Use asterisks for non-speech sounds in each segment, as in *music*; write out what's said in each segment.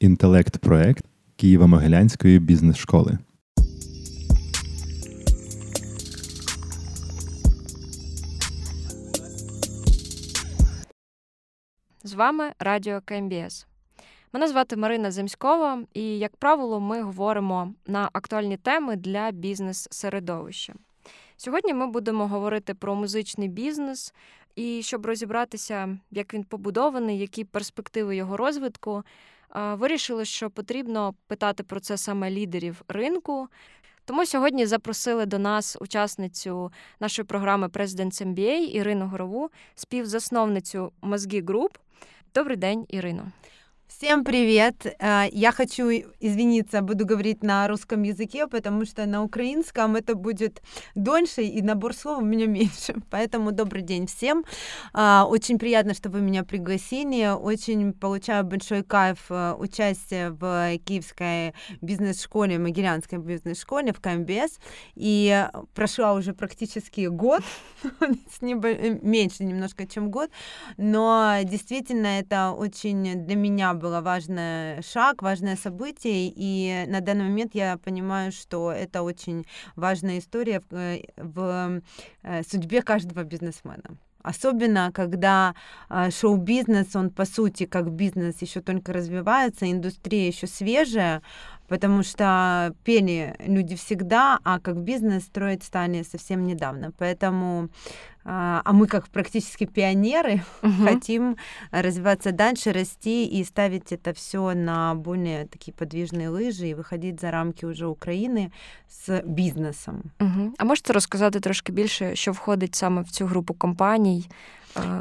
інтелект-проект Києво-Могилянської бізнес-школи. З вами Радіо КМБС. Мене звати Марина Земськова, і, як правило, ми говоримо на актуальні теми для бізнес-середовища. Сьогодні ми будемо говорити про музичний бізнес, і щоб розібратися, як він побудований, які перспективи його розвитку, вирішили, що потрібно питати про це саме лідерів ринку. Тому сьогодні запросили до нас учасницю нашої програми President's MBA Ірину Горову, співзасновницю Мозгі Груп. Добрий день, Ірино. Всем привет! Э, я хочу извиниться, буду говорить на русском языке, потому что на украинском это будет дольше и набор слов у меня *laughs* меньше. Поэтому добрый день всем. А, очень приятно, что вы меня пригласили. Очень получаю большой кайф э, участия в Киевской бизнес-школе, Могилянской бизнес-школе в КМБС. И прошла уже практически год. *laughs* Э, меньше немножко, чем год. Но действительно это очень для меня было важный шаг, важное событие, и на данный момент я понимаю, что это очень важная история в, э, в э, судьбе каждого бизнесмена. Особенно, когда э, шоу-бизнес, он по сути как бизнес еще только развивается, индустрия еще свежая, потому что пели люди всегда, а как бизнес строить стали совсем недавно. Поэтому а, а мы как практически пионеры *laughs* угу. хотим развиваться дальше, расти и ставить это все на более такие подвижные лыжи и выходить за рамки уже України з бізнесом. Угу. А можете розказати трошки більше, що входить саме в цю групу компаній?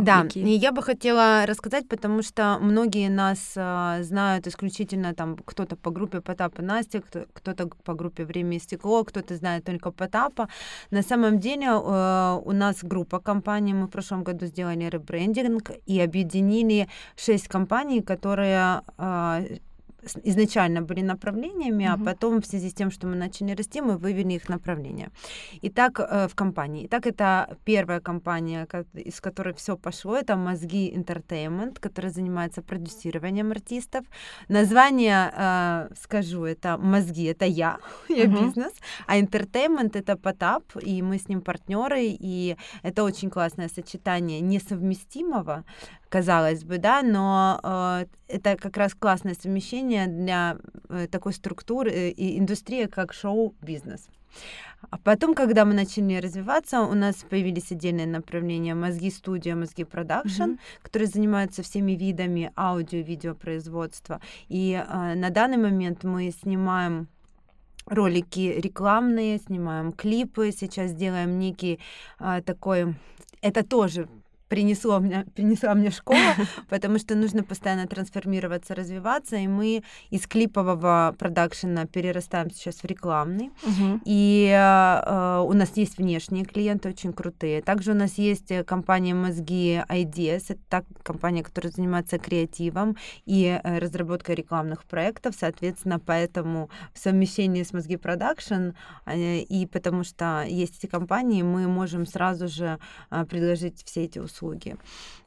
Да, какие? и я бы хотела рассказать, потому что многие нас а, знают исключительно там кто-то по группе Потапа Настя, кто- кто-то по группе Время и стекло, кто-то знает только Потапа. На самом деле э, у нас группа компаний, мы в прошлом году сделали ребрендинг и объединили шесть компаний, которые э, изначально были направлениями, угу. а потом в связи с тем, что мы начали расти, мы вывели их направления. Итак, э, в компании. Итак, это первая компания, из которой все пошло, это Мозги Entertainment, которая занимается продюсированием артистов. Название, э, скажу, это Мозги, это я, *laughs* я угу. бизнес, а Entertainment это Потап, и мы с ним партнеры, и это очень классное сочетание несовместимого, казалось бы, да, но э, это как раз классное совмещение для э, такой структуры э, и индустрии, как шоу-бизнес. А потом, когда мы начали развиваться, у нас появились отдельные направления мозги студия, мозги продакшн, mm-hmm. которые занимаются всеми видами аудио, видео производства. И э, на данный момент мы снимаем ролики рекламные, снимаем клипы, сейчас делаем некий э, такой это тоже принесло мне, принесла мне школа, *laughs* потому что нужно постоянно трансформироваться, развиваться, и мы из клипового продакшена перерастаем сейчас в рекламный. Uh-huh. И э, у нас есть внешние клиенты очень крутые. Также у нас есть компания Мозги Ideas, это та компания, которая занимается креативом и э, разработкой рекламных проектов, соответственно, поэтому в совмещении с Мозги Production э, и потому что есть эти компании, мы можем сразу же э, предложить все эти услуги услуги.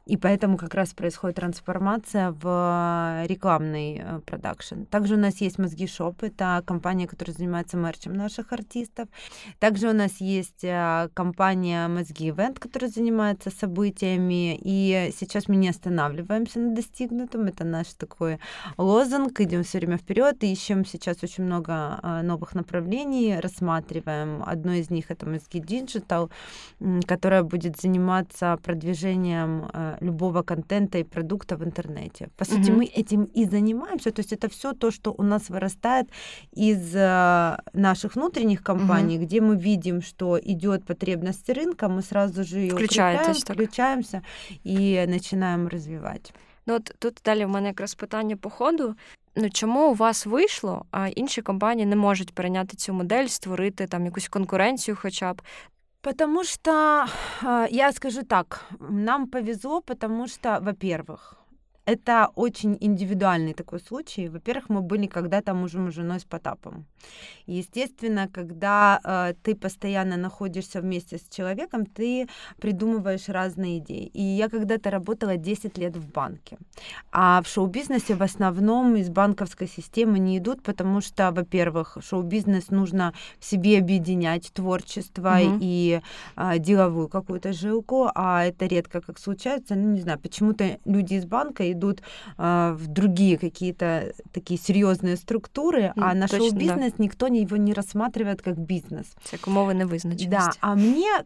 И поэтому как раз происходит трансформация в рекламный э, продакшн. Также у нас есть Мозги Shop, это компания, которая занимается мерчем наших артистов. Также у нас есть э, компания Мозги Event, которая занимается событиями. И сейчас мы не останавливаемся на достигнутом. Это наш такой лозунг. Идем все время вперед. Ищем сейчас очень много э, новых направлений, рассматриваем. Одно из них это Мозги Digital, которая будет заниматься продвижением любого контента и продукта в интернете. По сути, mm-hmm. мы этим и занимаемся. То есть это все то, что у нас вырастает из э, наших внутренних компаний, mm-hmm. где мы видим, что идет потребность рынка, мы сразу же ее включаем, включаемся и начинаем развивать. Ну от тут далі в мене якраз питання по ходу. Ну чому у вас вийшло, а інші компанії не можуть перейняти цю модель, створити там якусь конкуренцію, хоча б Потому что, а, я скажу так, нам повезло, потому что, во-первых, это очень индивидуальный такой случай. Во-первых, мы были когда-то мужем и женой с Потапом. естественно, когда э, ты постоянно находишься вместе с человеком, ты придумываешь разные идеи. И я когда-то работала 10 лет в банке. А в шоу-бизнесе в основном из банковской системы не идут, потому что, во-первых, шоу-бизнес нужно в себе объединять творчество угу. и э, деловую какую-то жилку, а это редко как случается. Ну, не знаю, почему-то люди из банка идут э, в другие какие-то такие серьезные структуры, а на шоу-бизнес да. никто его не рассматривает как бизнес. Як умови невизначеності. Да, а мне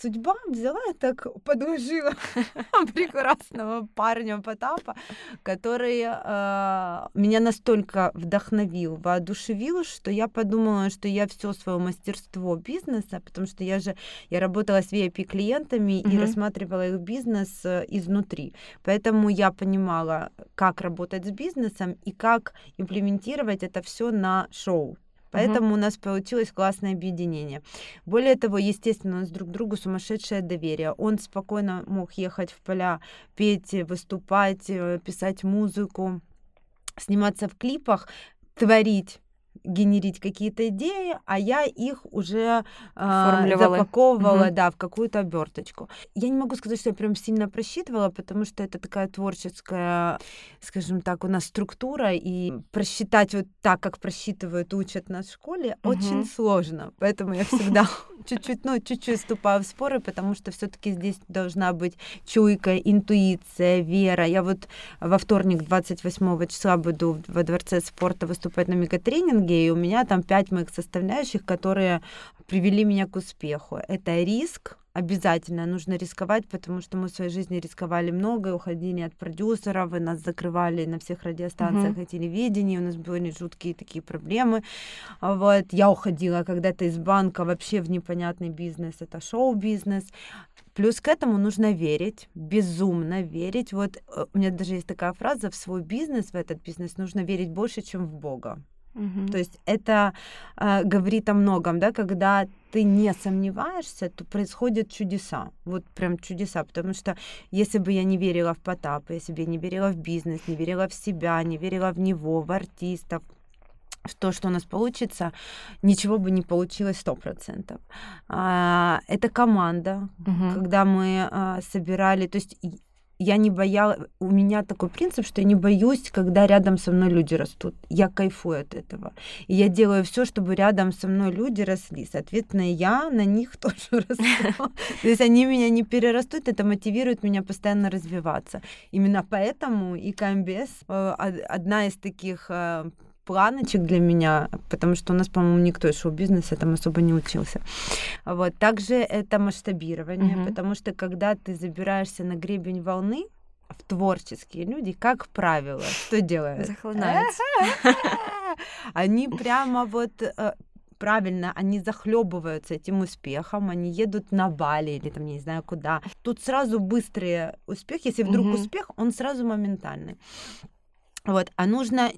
судьба взяла и так подложила *laughs* *laughs* прекрасного парня Потапа, который э, меня настолько вдохновил, воодушевил, что я подумала, что я все свое мастерство бизнеса, потому что я же я работала с VIP клиентами mm-hmm. и рассматривала их бизнес э, изнутри, поэтому я понимала, как работать с бизнесом и как имплементировать это все на шоу. Поэтому угу. у нас получилось классное объединение. Более того, естественно, у нас друг другу сумасшедшее доверие. Он спокойно мог ехать в поля, петь, выступать, э, писать музыку, сниматься в клипах, творить генерить какие-то идеи, а я их уже э, запаковывала, угу. да, в какую-то оберточку. Я не могу сказать, что я прям сильно просчитывала, потому что это такая творческая, скажем так, у нас структура, и просчитать вот так, как просчитывают, учат нас в школе, угу. очень сложно. Поэтому я всегда *laughs* чуть-чуть, ну, чуть-чуть вступаю в споры, потому что все-таки здесь должна быть чуйка, интуиция, вера. Я вот во вторник, 28 числа, буду во Дворце спорта выступать на мегатренинге, и у меня там пять моих составляющих, которые привели меня к успеху. Это риск, обязательно нужно рисковать, потому что мы в своей жизни рисковали много, уходили от продюсеров, и нас закрывали на всех радиостанциях uh-huh. и телевидении, у нас были жуткие такие проблемы. Вот. Я уходила когда-то из банка вообще в непонятный бизнес, это шоу-бизнес. Плюс к этому нужно верить, безумно верить. Вот э, у меня даже есть такая фраза, в свой бизнес, в этот бизнес нужно верить больше, чем в Бога. Угу. То есть это э, говорит о многом, да, когда ты не сомневаешься, то происходят чудеса, вот прям чудеса, потому что если бы я не верила в Потапа, если бы я не верила в бизнес, не верила в себя, не верила в него, в артистов, в то, что у нас получится, ничего бы не получилось сто процентов. А, это команда, угу. когда мы а, собирали, то есть я не боялась, у меня такой принцип, что я не боюсь, когда рядом со мной люди растут. Я кайфую от этого. И я делаю все, чтобы рядом со мной люди росли. Соответственно, я на них *laughs* тоже расту. То есть они меня не перерастут, это мотивирует меня постоянно развиваться. Именно поэтому и КМБС э, одна из таких э, планочек для меня, потому что у нас, по-моему, никто из шоу-бизнеса там особо не учился. Вот. Также это масштабирование, угу. потому что когда ты забираешься на гребень волны, в творческие люди, как правило, что делают? Захлынаются. *laughs* Они прямо вот э, правильно, они захлебываются этим успехом, они едут на Бали или там, не знаю куда. Тут сразу быстрый успех, если вдруг угу. успех, он сразу моментальный. Вот, а нужно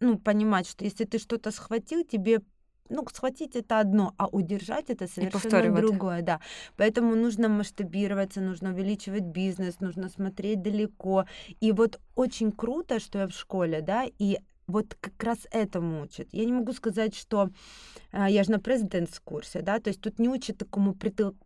ну, понимать, что если ты что-то схватил, тебе ну, схватить это одно, а удержать это совершенно другое, да. Поэтому нужно масштабироваться, нужно увеличивать бизнес, нужно смотреть далеко. И вот очень круто, что я в школе, да, и вот как раз этому учат. Я не могу сказать, что э, я же на президентс курсе, да, то есть тут не учат такому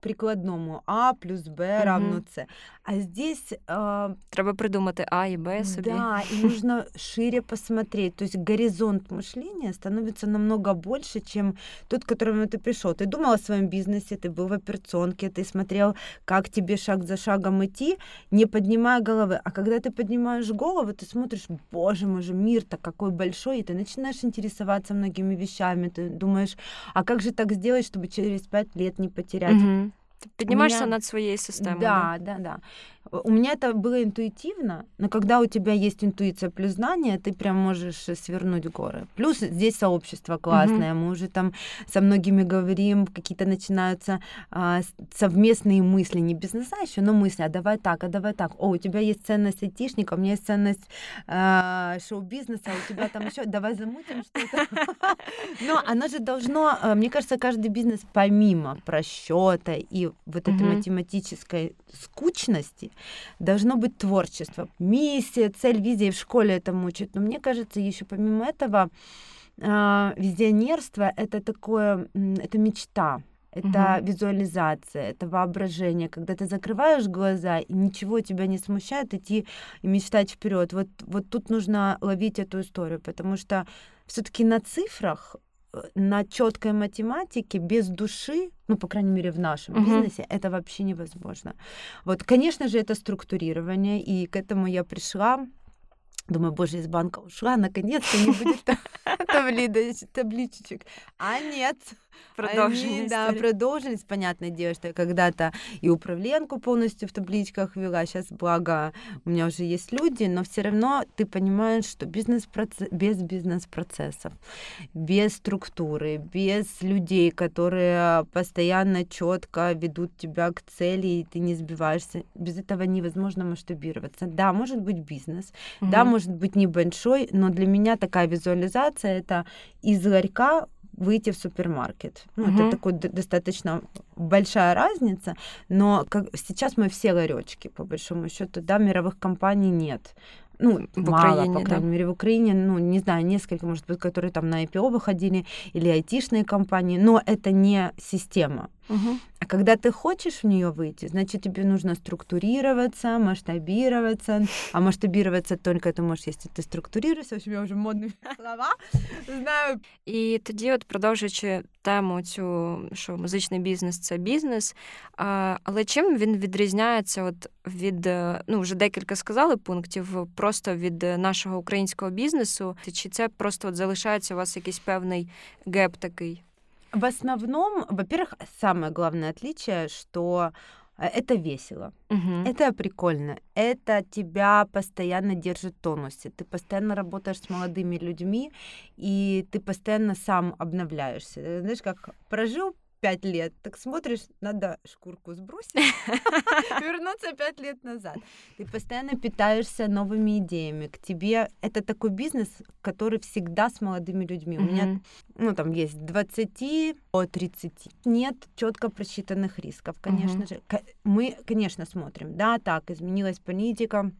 прикладному А плюс Б равно С. А здесь... Э, Треба придумати А и Б собі. Да, и нужно *laughs* шире посмотреть. То есть горизонт мышления становится намного больше, чем тот, к которому ты пришел. Ты думал о своем бизнесе, ты был в операционке, ты смотрел, как тебе шаг за шагом идти, не поднимая головы. А когда ты поднимаешь голову, ты смотришь, боже мой же, мир-то какой такой большой, и ты начинаешь интересоваться многими вещами, ты думаешь, а как же так сделать, чтобы через пять лет не потерять? Угу. Ты поднимаешься меня... над своей системой. Да, да, да, да. У меня это было интуитивно, но когда у тебя есть интуиция плюс знание, ты прям можешь свернуть горы. Плюс здесь сообщество классное, mm-hmm. мы уже там со многими говорим, какие-то начинаются а, совместные мысли, не бизнеса еще, но мысли, а давай так, а давай так. О, у тебя есть ценность айтишника, у меня есть ценность а, шоу-бизнеса, а у тебя там еще, давай замутим что-то. *laughs* Но оно же должно, а, мне кажется, каждый бизнес помимо просчета и вот этой математической скучности должно быть творчество. Миссия, цель, визия в школе это мучает. Но мне кажется, еще помимо этого, э, визионерство это такое, это мечта. Это угу. визуализация, это воображение, когда ты закрываешь глаза и ничего тебя не смущает идти и мечтать вперед. Вот, вот тут нужно ловить эту историю, потому что все-таки на цифрах на четкой математике без души, ну, по крайней мере, в нашем uh-huh. бизнесе, это вообще невозможно. Вот, конечно же, это структурирование, и к этому я пришла Думаю, боже, из банка ушла, наконец-то не будет *laughs* табличек. А нет. *laughs* Продолжились. Да, продолжились. Понятное дело, что я когда-то и управленку полностью в табличках вела. Сейчас, благо, у меня уже есть люди, но все равно ты понимаешь, что бизнес без бизнес-процессов, без структуры, без людей, которые постоянно четко ведут тебя к цели, и ты не сбиваешься, без этого невозможно масштабироваться. Да, может быть бизнес, угу. да, может быть небольшой, но для меня такая визуализация это из ларька выйти в супермаркет. Ну, угу. Это такой достаточно большая разница, но как, сейчас мы все ларечки, по большому счету, да, мировых компаний нет ну, в мало, Украине, по крайней да. мере, в Украине, ну, не знаю, несколько, может быть, которые там на IPO выходили, или айтишные компании, но это не система. Угу. А когда ты хочешь в нее выйти, значит, тебе нужно структурироваться, масштабироваться. А масштабироваться только ти можеш, якщо ти структуруєшся, в общем, я вже модні *laughs* слова знаю. І тоді, от продовжуючи тему цю, що музичний бізнес це бізнес. Але чим він відрізняється от від ну вже декілька сказали пунктів, просто від нашого українського бізнесу? Чи це просто от залишається у вас якийсь певний геп такий? В основном, во-первых, самое главное отличие, что это весело, угу. это прикольно, это тебя постоянно держит в тонусе, ты постоянно работаешь с молодыми людьми, и ты постоянно сам обновляешься. Знаешь, как прожил пять лет, так смотришь, надо шкурку сбросить, *laughs* *laughs* вернуться пять лет назад. Ты постоянно питаешься новыми идеями. К тебе это такой бизнес, который всегда с молодыми людьми. У меня, ну, там есть 20 от 30. Нет четко просчитанных рисков, конечно же. Мы, конечно, смотрим, да, так, изменилась политика,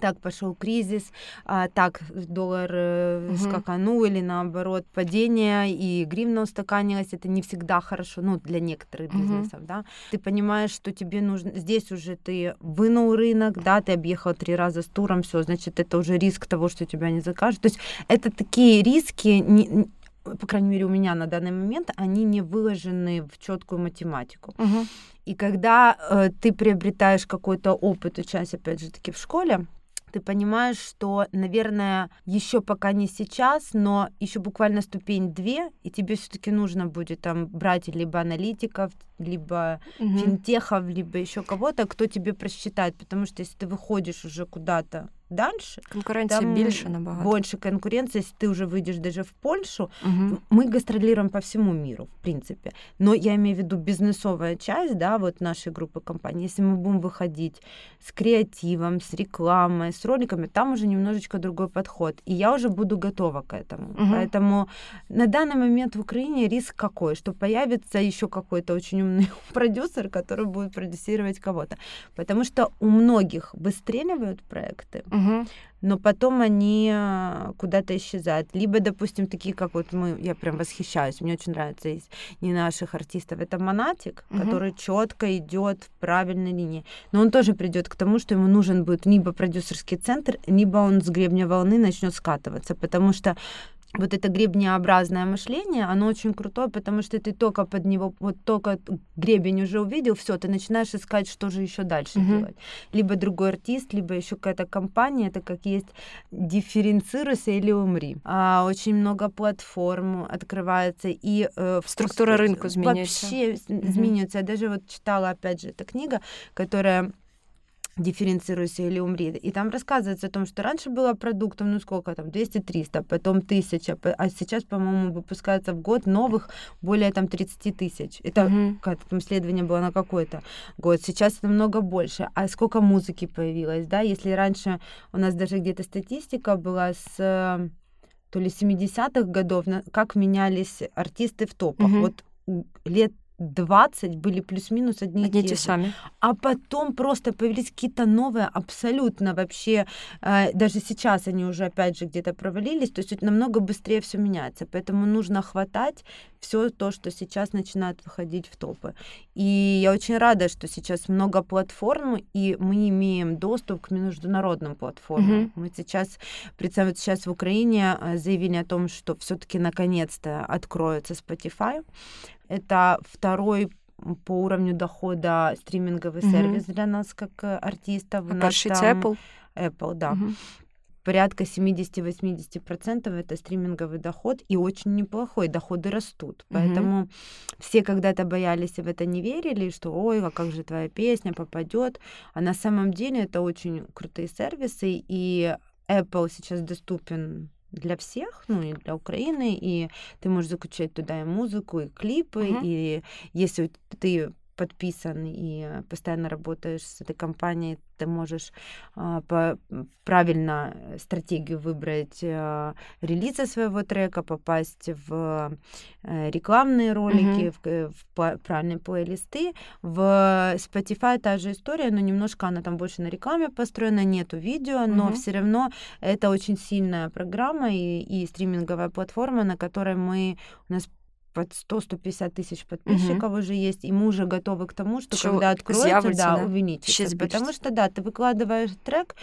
так пошел кризис, а, так доллар угу. скаканул или наоборот падение, и гривна устаканилась, это не всегда хорошо, ну, для некоторых угу. бизнесов, да. Ты понимаешь, что тебе нужно, здесь уже ты вынул рынок, да, ты объехал три раза с туром, все, значит, это уже риск того, что тебя не закажут. То есть это такие риски, не, по крайней мере, у меня на данный момент, они не выложены в четкую математику. Угу. И когда э, ты приобретаешь какой-то опыт, учась, опять же таки, в школе, ты понимаешь, что, наверное, еще пока не сейчас, но еще буквально ступень две, и тебе все-таки нужно будет там брать либо аналитиков, либо угу. финтехов, либо еще кого-то, кто тебе просчитает, потому что если ты выходишь уже куда-то дальше. Конкуренция там більше набагато. Больше конкуренции, если ты уже выйдешь даже в Польшу. Угу. Мы гастролируем по всему миру, в принципе. Но я имею в виду бизнесовая часть, да, вот нашей группы компаний. Если мы будем выходить с креативом, с рекламой, с роликами, там уже немножечко другой подход. И я уже буду готова к этому. Угу. Поэтому на данный момент в Украине риск какой? Что появится еще какой-то очень умный *laughs* продюсер, который будет продюсировать кого-то. Потому что у многих выстреливают проекты, угу. Но потом они э, куда-то исчезают. Либо, допустим, такие, как вот мы, я прям восхищаюсь, мне очень нравится из не наших артистов, это Монатик, угу. который четко идет в правильной линии. Но он тоже придет к тому, что ему нужен будет либо продюсерский центр, либо он с гребня волны начнет скатываться, потому что вот это гребнеобразное мышление, оно очень крутое, потому что ты только под него, вот только гребень уже увидел, все, ты начинаешь искать, что же еще дальше mm-hmm. делать. Либо другой артист, либо еще какая-то компания, это как есть дифференцируйся или умри. А, очень много платформ открывается и э, структура рынка изменяется. Вообще mm-hmm. изменится. Я даже вот читала опять же эта книга, которая дифференцируйся или умри. И там рассказывается о том, что раньше было продуктов, ну сколько там, 200-300, потом 1000, а сейчас, по-моему, выпускается в год новых более там 30 тысяч. Это угу. как там исследование было на какой-то год. Сейчас это много больше. А сколько музыки появилось, да? Если раньше у нас даже где-то статистика была с э, то ли 70-х годов, как менялись артисты в топах. Угу. Вот лет 20 были плюс-минус одни, одни и те сами. А потом просто появились какие-то новые, абсолютно вообще, э, даже сейчас они уже опять же где-то провалились, то есть намного быстрее все меняется, поэтому нужно хватать все то, что сейчас начинает выходить в топы. И я очень рада, что сейчас много платформ, и мы имеем доступ к международным платформам. Mm-hmm. Мы сейчас, представим, сейчас в Украине э, заявили о том, что все-таки наконец-то откроется Spotify. Это второй по уровню дохода стриминговый mm-hmm. сервис для нас как э, артистов. А перший Apple? Apple, да. Mm-hmm. Порядка 70-80% это стриминговый доход, и очень неплохой, доходы растут. Mm-hmm. Поэтому все когда-то боялись и в это не верили, что ой, а как же твоя песня попадет. А на самом деле это очень крутые сервисы, и Apple сейчас доступен для всех, ну и для Украины, и ты можешь заключать туда и музыку, и клипы, uh-huh. и если ты подписан и постоянно работаешь с этой компанией, ты можешь а, по, правильно стратегию выбрать а, релиза своего трека, попасть в а, рекламные ролики, mm-hmm. в, э, в правильные плейлисты. В Spotify та же история, но немножко она там больше на рекламе построена, нету видео, но mm-hmm. все равно это очень сильная программа и, и стриминговая платформа, на которой мы у нас под 100-150 тысяч подписчиков угу. уже есть, и мы уже готовы к тому, что, что когда откроется, да, да, увеличится. Потому что, да, ты выкладываешь трек,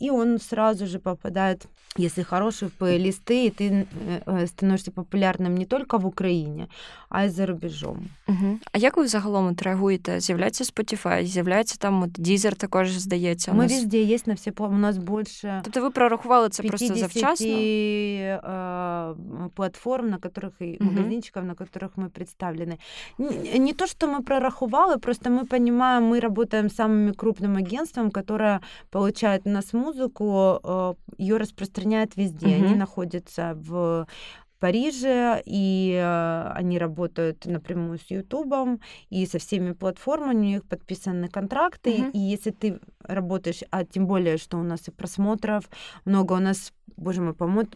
и он сразу же попадает если хорошие плейлисты, и ты э, становишся популярним не тільки в Україні, а й за рубежом. Угу. А як ви загалом от реагуєте? З'являється Spotify, з'являється там от Deezer також здається. У Ми нас... везде є на всі у нас більше. Тобто ви прорахували це просто завчасно? Э, платформ, на которых и угу. магазинчиков, на которых мы представлены. Не, не то, что мы прорахували, просто мы понимаем, мы работаем с самым крупным агентством, которое получает у нас музыку, э, ее распространяют везде. Угу. Они находятся в Париже, и э, они работают напрямую с Ютубом и со всеми платформами, у них подписаны контракты, uh-huh. и если ты работаешь, а тем более, что у нас и просмотров много, у нас, боже мой, по-моему,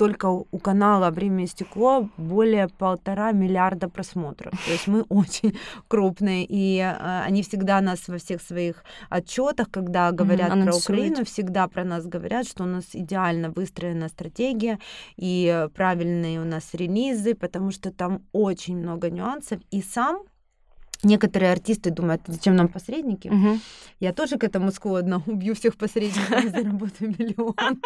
только у канала «Время и стекло» более полтора миллиарда просмотров. То есть мы *laughs* очень крупные, и э, они всегда нас во всех своих отчетах, когда говорят mm-hmm. про Украину, всегда про нас говорят, что у нас идеально выстроена стратегия и правильные у нас релизы, потому что там очень много нюансов. И сам Некоторые артисты думают, зачем нам посредники? Угу. Я тоже к этому склонна, *laughs* убью всех посредников и *laughs* заработаю миллион.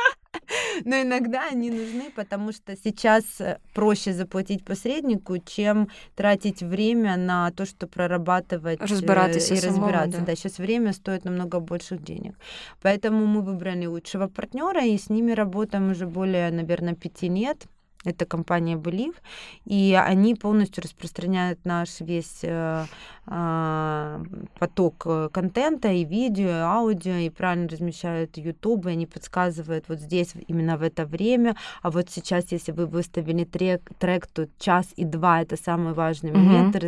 Но иногда они нужны, потому что сейчас э, проще заплатить посреднику, чем тратить время на то, что прорабатывать э, разбираться и разбираться. Да. да, сейчас время стоит намного больших денег. Поэтому мы выбрали лучшего партнера и с ними работаем уже более, наверное, пяти лет это компания Believe, и они полностью распространяют наш весь э, поток э, контента и видео, и аудио, и правильно размещают YouTube, и они подсказывают вот здесь именно в это время, а вот сейчас, если вы выставили трек, трек то час и два, это самый важный mm-hmm. момент,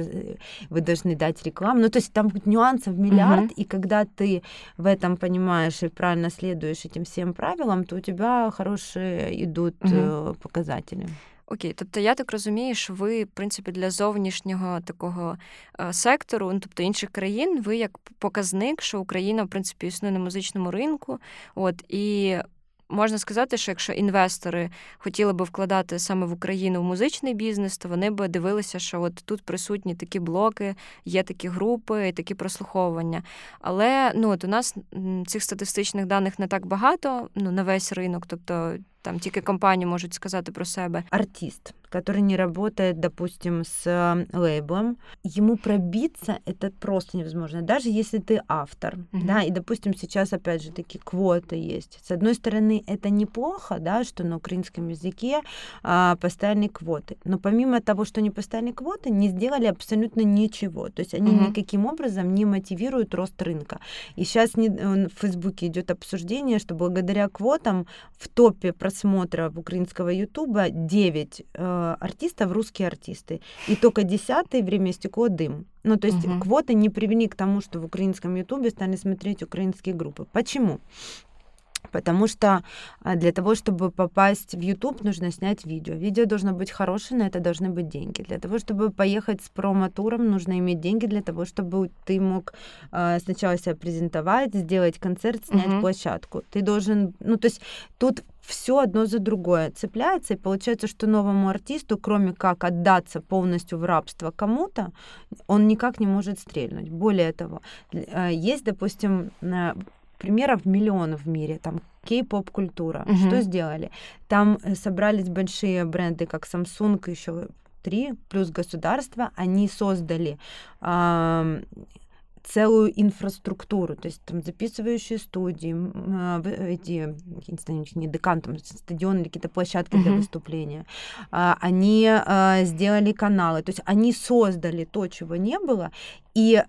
вы должны дать рекламу, ну то есть там нюансов миллиард, mm-hmm. и когда ты в этом понимаешь и правильно следуешь этим всем правилам, то у тебя хорошие идут mm-hmm. показатели. Окей, тобто я так розумію, що ви, в принципі, для зовнішнього такого е, сектору, ну тобто інших країн, ви як показник, що Україна, в принципі, існує на музичному ринку, от і можна сказати, що якщо інвестори хотіли би вкладати саме в Україну в музичний бізнес, то вони би дивилися, що от тут присутні такі блоки, є такі групи, такі прослуховування. Але ну от у нас цих статистичних даних не так багато ну, на весь ринок, тобто там тільки компанії можуть сказати про себе. Артист, который не работает, допустим, с лейблом, ему пробиться это просто невозможно. Даже если ты автор, mm-hmm. да, и, допустим, сейчас, опять же, такие квоты есть. С одной стороны, это неплохо, да, что на украинском языке а, поставили квоты. Но помимо того, что они поставили квоты, не сделали абсолютно ничего. То есть они mm-hmm. никаким образом не мотивируют рост рынка. И сейчас не, в Фейсбуке идет обсуждение, что благодаря квотам в топе просмотров украинского Ютуба 9 э, артистов русские артисты. И только 10 время стекло дым. Ну, то есть угу. квоты не привели к тому, что в украинском Ютубе стали смотреть украинские группы. Почему? Потому что а, для того, чтобы попасть в YouTube, нужно снять видео. Видео должно быть хорошее, на это должны быть деньги. Для того, чтобы поехать с промо-туром, нужно иметь деньги для того, чтобы ты мог э, сначала себя презентовать, сделать концерт, снять uh-huh. площадку. Ты должен, ну то есть тут все одно за другое цепляется, и получается, что новому артисту, кроме как отдаться полностью в рабство кому-то, он никак не может стрельнуть. Более того, а, есть, допустим, примеров миллионов в мире, там кей-поп культура. Угу. Что сделали? Там э, собрались большие бренды, как Samsung, еще три, плюс государство, они создали э, целую инфраструктуру, то есть там записывающие студии, э, эти, я не знаю, не декан, там стадионы или какие-то площадки uh-huh. для выступления. А, они а, сделали каналы, то есть они создали то, чего не было, и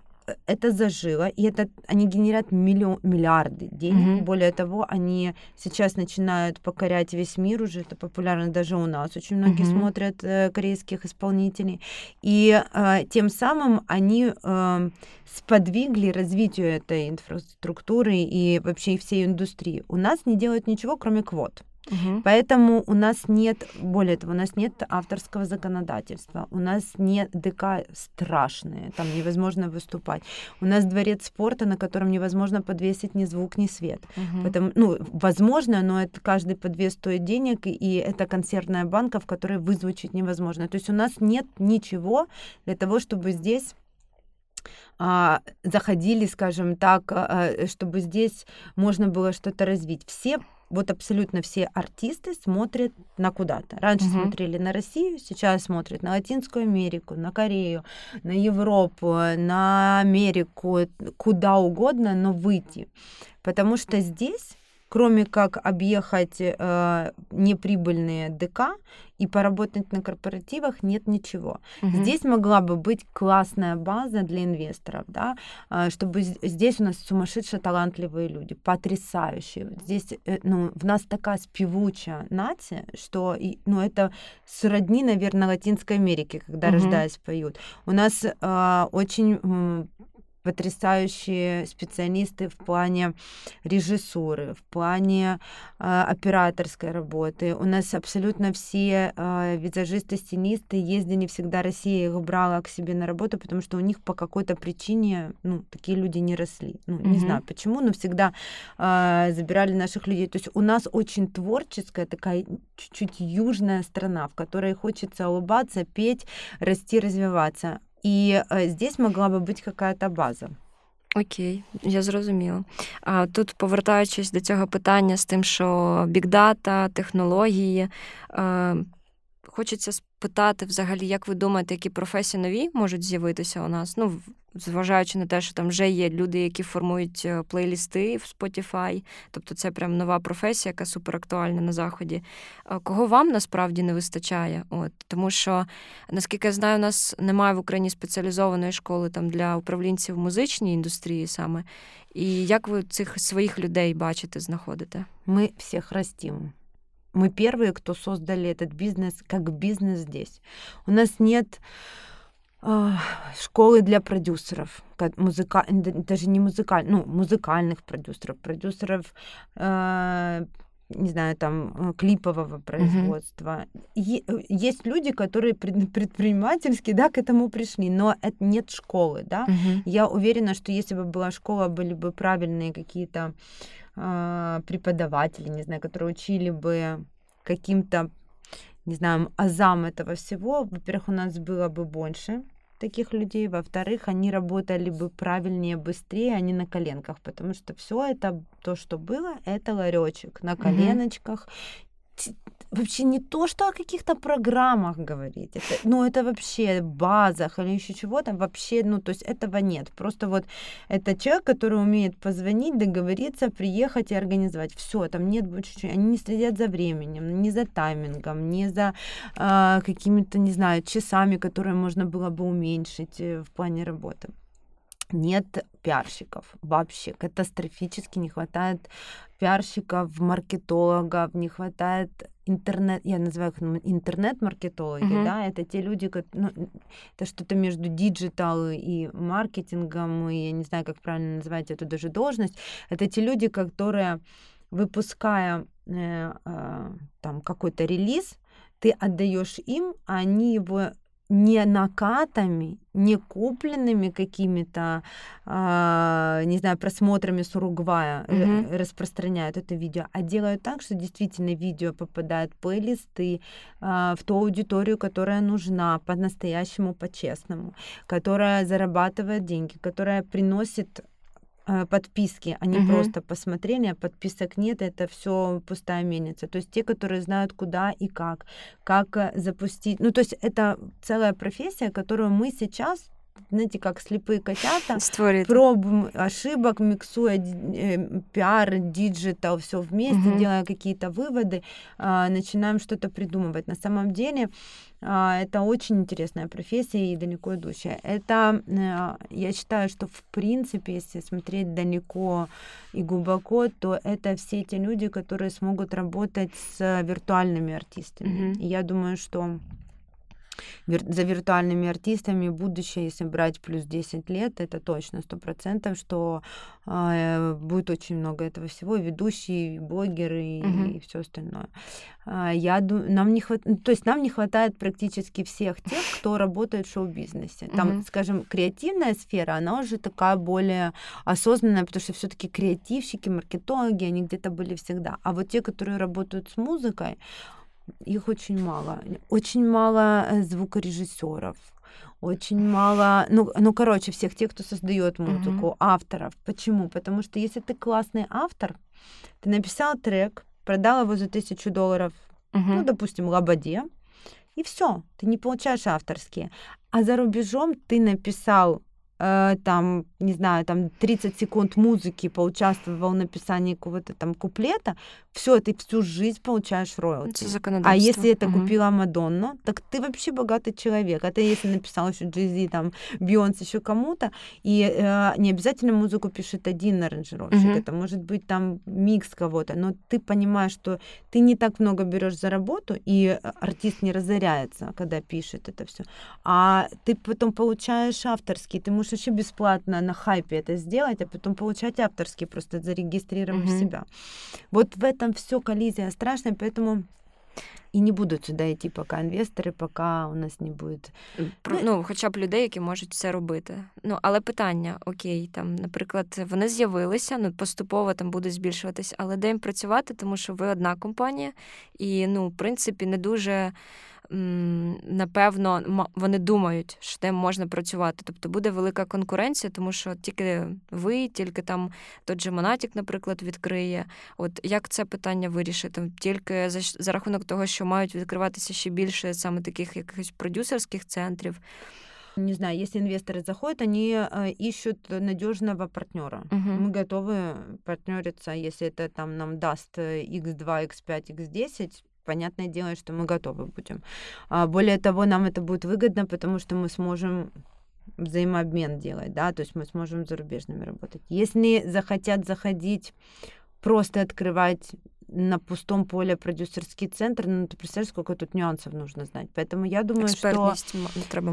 это зажило, и это они генерят миллион, миллиарды денег. Mm-hmm. Более того, они сейчас начинают покорять весь мир уже, это популярно даже у нас. Очень многие mm-hmm. смотрят э, корейских исполнителей. И э, тем самым они э, сподвигли развитию этой инфраструктуры и вообще всей индустрии. У нас не делают ничего, кроме квот. Угу. Поэтому у нас нет, более того, у нас нет авторского законодательства, у нас нет ДК страшные, там невозможно выступать. У нас дворец спорта, на котором невозможно подвесить ни звук, ни свет. Угу. Поэтому, ну, возможно, но это каждый подвес стоит денег, и это концертная банка, в которой вызвучить невозможно. То есть у нас нет ничего для того, чтобы здесь а, заходили, скажем так, а, чтобы здесь можно было что-то развить. Все вот абсолютно все артисты смотрят на куда-то. Раньше угу. смотрели на Россию, сейчас смотрят на Латинскую Америку, на Корею, на Европу, на Америку, куда угодно, но выйти. Потому что здесь кроме как объехать э, неприбыльные ДК и поработать на корпоративах, нет ничего. Угу. Здесь могла бы быть классная база для инвесторов, да, э, чтобы здесь у нас сумасшедшие талантливые люди, потрясающие. Здесь, э, ну, в нас такая спевучая нация, что, ну, это сродни, наверное, Латинской Америке, когда угу. рождаясь поют. У нас э, очень потрясающие специалисты в плане режиссуры, в плане э, операторской работы. У нас абсолютно все э, визажисты, стилисты ездили всегда Россия их брала к себе на работу, потому что у них по какой-то причине ну, такие люди не росли. Ну, mm-hmm. не знаю почему, но всегда э, забирали наших людей. То есть у нас очень творческая такая чуть-чуть южная страна, в которой хочется улыбаться, петь, расти, развиваться. І здесь могла би бути якась база. Окей, я зрозуміла. А тут, повертаючись до цього питання з тим, що бікдата, технології, хочеться спитати взагалі, як ви думаєте, які професії нові можуть з'явитися у нас? Ну, зважаючи на те, що там вже є люди, які формують е, плейлісти в Spotify, тобто це прям нова професія, яка суперактуальна на заході. Кого вам насправді не вистачає? От Тому що, наскільки я знаю, у нас немає в Україні спеціалізованої школи там для управлінців музичній індустрії саме. І як ви цих своїх людей бачите, знаходите? Ми всіх ростимо. Мы первые, кто создали этот бизнес как бизнес здесь. У нас нет э, школы для продюсеров, музыка, даже не музыкальных, ну, музыкальных продюсеров, продюсеров, э, не знаю, там, клипового производства. Mm-hmm. Есть люди, которые предпринимательски, да, к этому пришли, но это нет школы, да. Mm-hmm. Я уверена, что если бы была школа, были бы правильные какие-то преподаватели, не знаю, которые учили бы каким-то, не знаю, азам этого всего, во-первых, у нас было бы больше таких людей, во-вторых, они работали бы правильнее, быстрее, а не на коленках, потому что все это, то, что было, это ларечек на коленочках, вообще не то, что о каких-то программах говорить. Это, ну, это вообще базах или еще чего-то. Вообще, ну, то есть этого нет. Просто вот это человек, который умеет позвонить, договориться, приехать и организовать. Все, там нет больше ничего. Они не следят за временем, не за таймингом, не за э, какими-то, не знаю, часами, которые можно было бы уменьшить э, в плане работы нет пиарщиков вообще катастрофически не хватает пиарщиков, маркетологов, не хватает интернет, я называю их ну, интернет-маркетологи, uh-huh. да, это те люди, ну, это что-то между digital и маркетингом, и я не знаю, как правильно называть эту даже должность, это те люди, которые выпуская э, э, там какой-то релиз, ты отдаешь им, а они его не накатами, не купленными какими-то, э, не знаю, просмотрами с Уругвая mm-hmm. распространяют это видео, а делают так, что действительно видео попадает в плейлисты, э, в ту аудиторию, которая нужна по-настоящему, по-честному, которая зарабатывает деньги, которая приносит Э, подписки, а не угу. просто посмотрели, а подписок нет, это все пустая мельница. То есть те, которые знают куда и как, как э, запустить. Ну, то есть это целая профессия, которую мы сейчас знаете, как слепые котята, *laughs* Створит. пробуем ошибок, миксуя э, пиар, digital, все вместе, угу. делая какие-то выводы, э, начинаем что-то придумывать. На самом деле э, это очень интересная профессия и далеко идущая. Это, э, я считаю, что в принципе, если смотреть далеко и глубоко, то это все те люди, которые смогут работать с виртуальными артистами. Угу. И я думаю, что за виртуальными артистами будущее, если брать плюс 10 лет, это точно, сто процентов, что э, будет очень много этого всего, ведущие, блогеры и, uh-huh. и все остальное. Э, я думаю, нам не хватает, ну, то есть нам не хватает практически всех тех, кто работает в шоу-бизнесе. Там, uh-huh. скажем, креативная сфера, она уже такая более осознанная, потому что все-таки креативщики, маркетологи, они где-то были всегда. А вот те, которые работают с музыкой, их очень мало. Очень мало э, звукорежиссеров, очень мало, ну, ну, короче, всех тех, кто создает музыку, mm-hmm. авторов. Почему? Потому что если ты классный автор, ты написал трек, продал его за тысячу долларов, mm-hmm. ну, допустим, Лободе, и все, ты не получаешь авторские. А за рубежом ты написал Э, там, не знаю, там 30 секунд музыки поучаствовал в написании какого-то там куплета, все, ты всю жизнь получаешь роялти. А если это угу. купила Мадонна, так ты вообще богатый человек. А ты если написал еще Джизи, там, Бионс, еще кому-то, и э, не обязательно музыку пишет один аранжировщик, угу. это может быть там микс кого-то, но ты понимаешь, что ты не так много берешь за работу, и артист не разоряется, когда пишет это все, а ты потом получаешь авторский, ты можешь можешь вообще бесплатно на хайпе это сделать, а потом получать авторские, просто зарегистрировав mm-hmm. себя. Вот в этом все коллизия страшная, поэтому і не будуть сюди йти, поки інвестори, поки у нас не буде. Ну, ну, хоча б людей, які можуть це робити. Ну, але питання: окей, там, наприклад, вони з'явилися, ну поступово там будуть збільшуватись, але де їм працювати, тому що ви одна компанія, і ну, в принципі, не дуже напевно, вони думають, що тим можна працювати. Тобто буде велика конкуренція, тому що тільки ви, тільки там той же Монатік, наприклад, відкриє. От як це питання вирішити? Тільки за, за рахунок того, що мають відкриватися ще більше саме таких якихось продюсерських центрів. Не знаю, если инвесторы заходят, они э, ищут надежного партнера. Uh-huh. Мы готовы партнериться, если это там нам даст X2, X5, X10, понятное дело, что мы готовы будем. А более того, нам это будет выгодно, потому что мы сможем взаимообмен делать, да, то есть мы сможем зарубежными работать. Если захотят заходить, просто открывать на пустом поле продюсерский центр, ну, ты представляешь, сколько тут нюансов нужно знать. Поэтому я думаю, что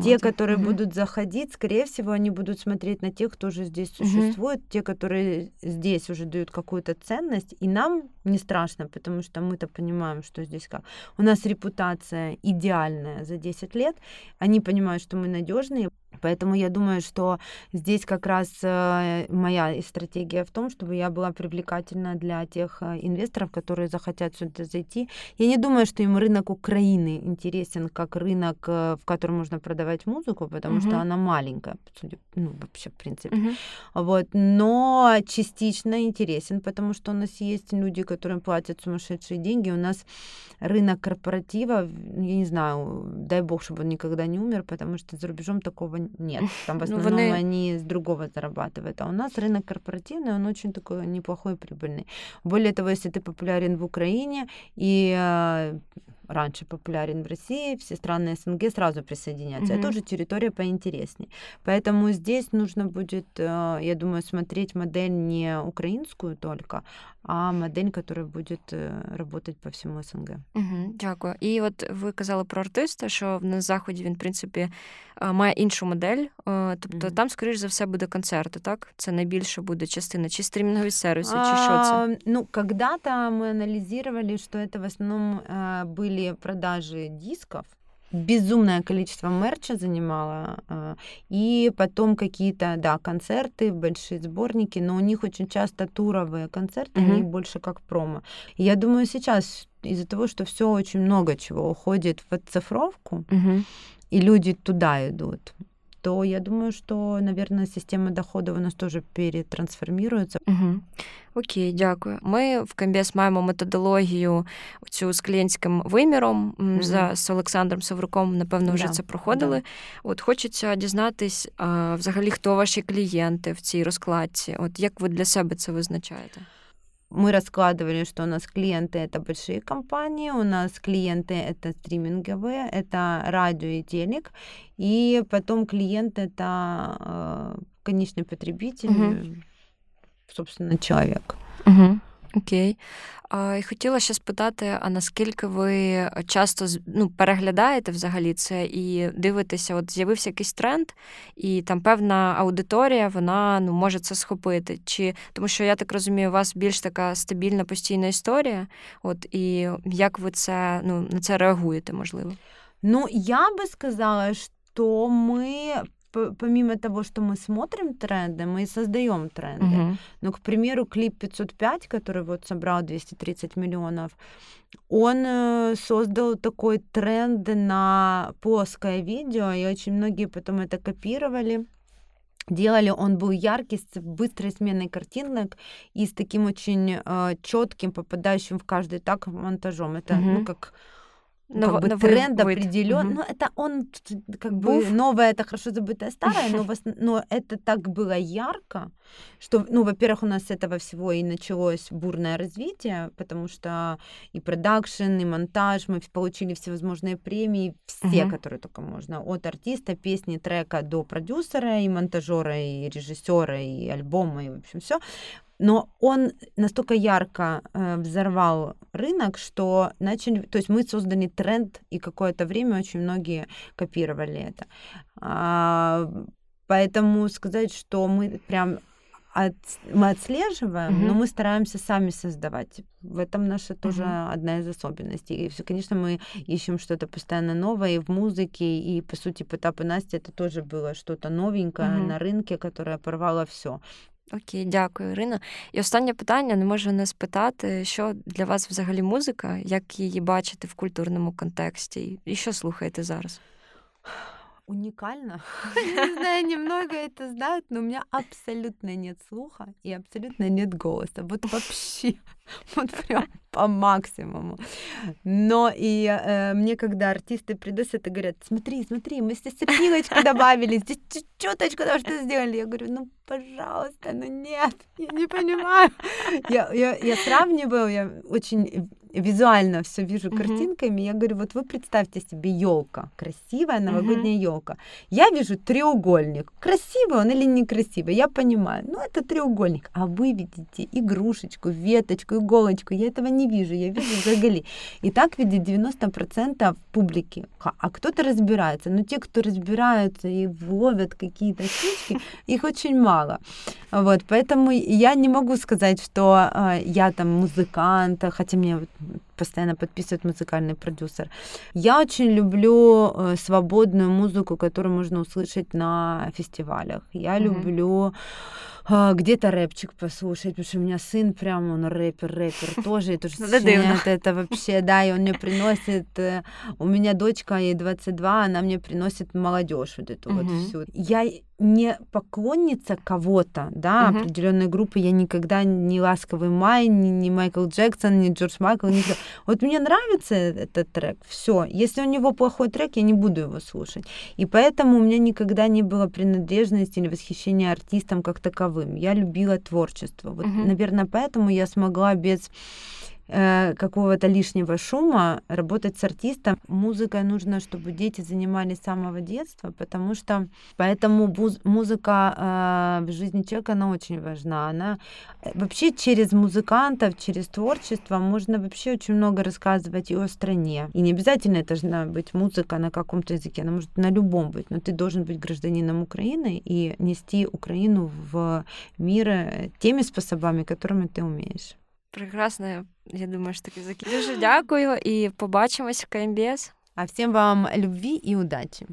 те, которые угу. будут заходить, скорее всего, они будут смотреть на тех, кто уже здесь угу. существует, те, которые здесь уже дают какую-то ценность, и нам не страшно, потому что мы-то понимаем, что здесь как. У нас репутация идеальная за 10 лет, они понимают, что мы надежные, Поэтому я думаю, что здесь как раз э, моя стратегия в том, чтобы я была привлекательна для тех э, инвесторов, которые захотят сюда зайти. Я не думаю, что им рынок Украины интересен как рынок, э, в котором можно продавать музыку, потому uh-huh. что она маленькая, ну, вообще, в принципе. Uh-huh. Вот. Но частично интересен, потому что у нас есть люди, которым платят сумасшедшие деньги. У нас рынок корпоратива, я не знаю, дай бог, чтобы он никогда не умер, потому что за рубежом такого нет. Там в ну, основном ну, они с другого зарабатывают. А у нас рынок корпоративный, он очень такой неплохой, прибыльный. Более того, если ты популярен в Украине. И раньше популярен в России, все страны СНГ сразу присоединяются. Mm-hmm. Это уже территория поинтереснее. Поэтому здесь нужно будет, э, я думаю, смотреть модель не украинскую только, а модель, которая будет э, работать по всьому СНГ. Угу, Дякую. І от ви казали про артиста, що на заході він, в принципі, має іншу модель. Тобто угу. там, скоріш за все, буде концерти, так? Це найбільше буде частина, чи стрімінгові сервіси, чи що це? Ну, когда-то мы анализировали, что это в основном были продажи дисков, безумное количество мерча занимало, а, и потом какие-то, да, концерты, большие сборники, но у них очень часто туровые концерты, mm-hmm. они больше как промо. И я думаю, сейчас из-за того, что все очень много чего уходит в оцифровку, mm-hmm. и люди туда идут, то я думаю, что, наверное, система доходов у нас тоже перетрансформируется. Угу. Окей, дякую. Ми в КМБС маємо методологію цю з клієнтським виміром mm-hmm. за з Олександром Савруком. Напевно, вже да. це проходили. Да. От хочеться дізнатись, а, взагалі, хто ваші клієнти в цій розкладці. От як ви для себе це визначаєте? Мы раскладывали, что у нас клиенты это большие компании, у нас клиенты это стриминговые, это радио и телек, и потом клиент это э, конечный потребитель, угу. собственно, человек. Угу. Окей. А, Хотіла ще спитати, а наскільки ви часто ну, переглядаєте взагалі це і дивитеся, от з'явився якийсь тренд, і там певна аудиторія вона ну, може це схопити? Чи Тому що я так розумію, у вас більш така стабільна постійна історія, от і як ви це ну, на це реагуєте, можливо? Ну, я би сказала, що ми помимо того, что мы смотрим тренды, мы и создаем тренды. Угу. Ну, к примеру, клип 505, который вот собрал 230 миллионов, он э, создал такой тренд на плоское видео, и очень многие потом это копировали делали, он был яркий, с быстрой сменой картинок и с таким очень э, четким, попадающим в каждый так монтажом. Это, угу. ну, как но, как бы но тренд определен. Угу. Ну, это он как Буф. бы новое, это хорошо забытое старое, но, *laughs* но это так было ярко, что, ну, во-первых, у нас с этого всего и началось бурное развитие, потому что и продакшн, и монтаж, мы получили всевозможные премии, все, угу. которые только можно, от артиста, песни, трека до продюсера, и монтажера, и режиссера, и альбома, и в общем все но он настолько ярко э, взорвал рынок, что начали, то есть мы создали тренд, и какое-то время очень многие копировали это. А, поэтому сказать, что мы прям от, мы отслеживаем, mm-hmm. но мы стараемся сами создавать. В этом наша тоже mm-hmm. одна из особенностей. И, конечно, мы ищем что-то постоянно новое и в музыке, и, по сути, Потап и Настя это тоже было что-то новенькое mm-hmm. на рынке, которое порвало все. Окей, дякую, Ірина. І останнє питання не можу не спитати, що для вас взагалі музика, як її бачите в культурному контексті, і що слухаєте зараз? уникально. *laughs* Не знаю, немного это знают, но у меня абсолютно нет слуха и абсолютно нет голоса. Вот вообще, *laughs* вот прям по максимуму. Но и э, мне, когда артисты приносят и говорят, смотри, смотри, мы здесь цепилочку добавили, здесь чуточку того, что сделали. Я говорю, ну, пожалуйста, ну нет, я не понимаю. Я, я, я сравниваю, я очень визуально все вижу угу. картинками. Я говорю, вот вы представьте себе елка, красивая новогодняя елка. Угу. Я вижу треугольник. Красивый он или некрасивый? Я понимаю. Ну, это треугольник. А вы видите игрушечку, веточку, иголочку. Я этого не вижу. Я вижу загали. И так видит 90% публики. А кто-то разбирается. Но те, кто разбираются и ловят какие-то штучки, их очень мало. Вот, поэтому я не могу сказать, что э, я там музыкант, хотя мне постоянно подписывает музыкальный продюсер. Я очень люблю э, свободную музыку, которую можно услышать на фестивалях. Я mm-hmm. люблю э, где-то рэпчик послушать, потому что у меня сын прям, он рэпер, рэпер *laughs* тоже, это же это, это вообще, да, и он мне приносит, э, у меня дочка, ей 22, она мне приносит молодежь вот эту вот всю. Я не поклонница кого-то, да, uh-huh. определенной группы. Я никогда не ласковый Май, ни, ни Майкл Джексон, ни Джордж Майкл, никто. Вот мне нравится этот трек, все. Если у него плохой трек, я не буду его слушать. И поэтому у меня никогда не было принадлежности или восхищения артистом как таковым. Я любила творчество. Вот, uh-huh. наверное, поэтому я смогла без э, какого-то лишнего шума, работать с артистом. Музыкой нужно, чтобы дети занимались с самого детства, потому что поэтому музыка э, в жизни человека, она очень важна. Она э, вообще через музыкантов, через творчество можно вообще очень много рассказывать и о стране. И не обязательно это должна быть музыка на каком-то языке, она может на любом быть, но ты должен быть гражданином Украины и нести Украину в мир теми способами, которыми ты умеешь. Прекрасно. Я думаю, що таки закінчу. Дякую і побачимось в КМБС. А всем вам любви и удачи.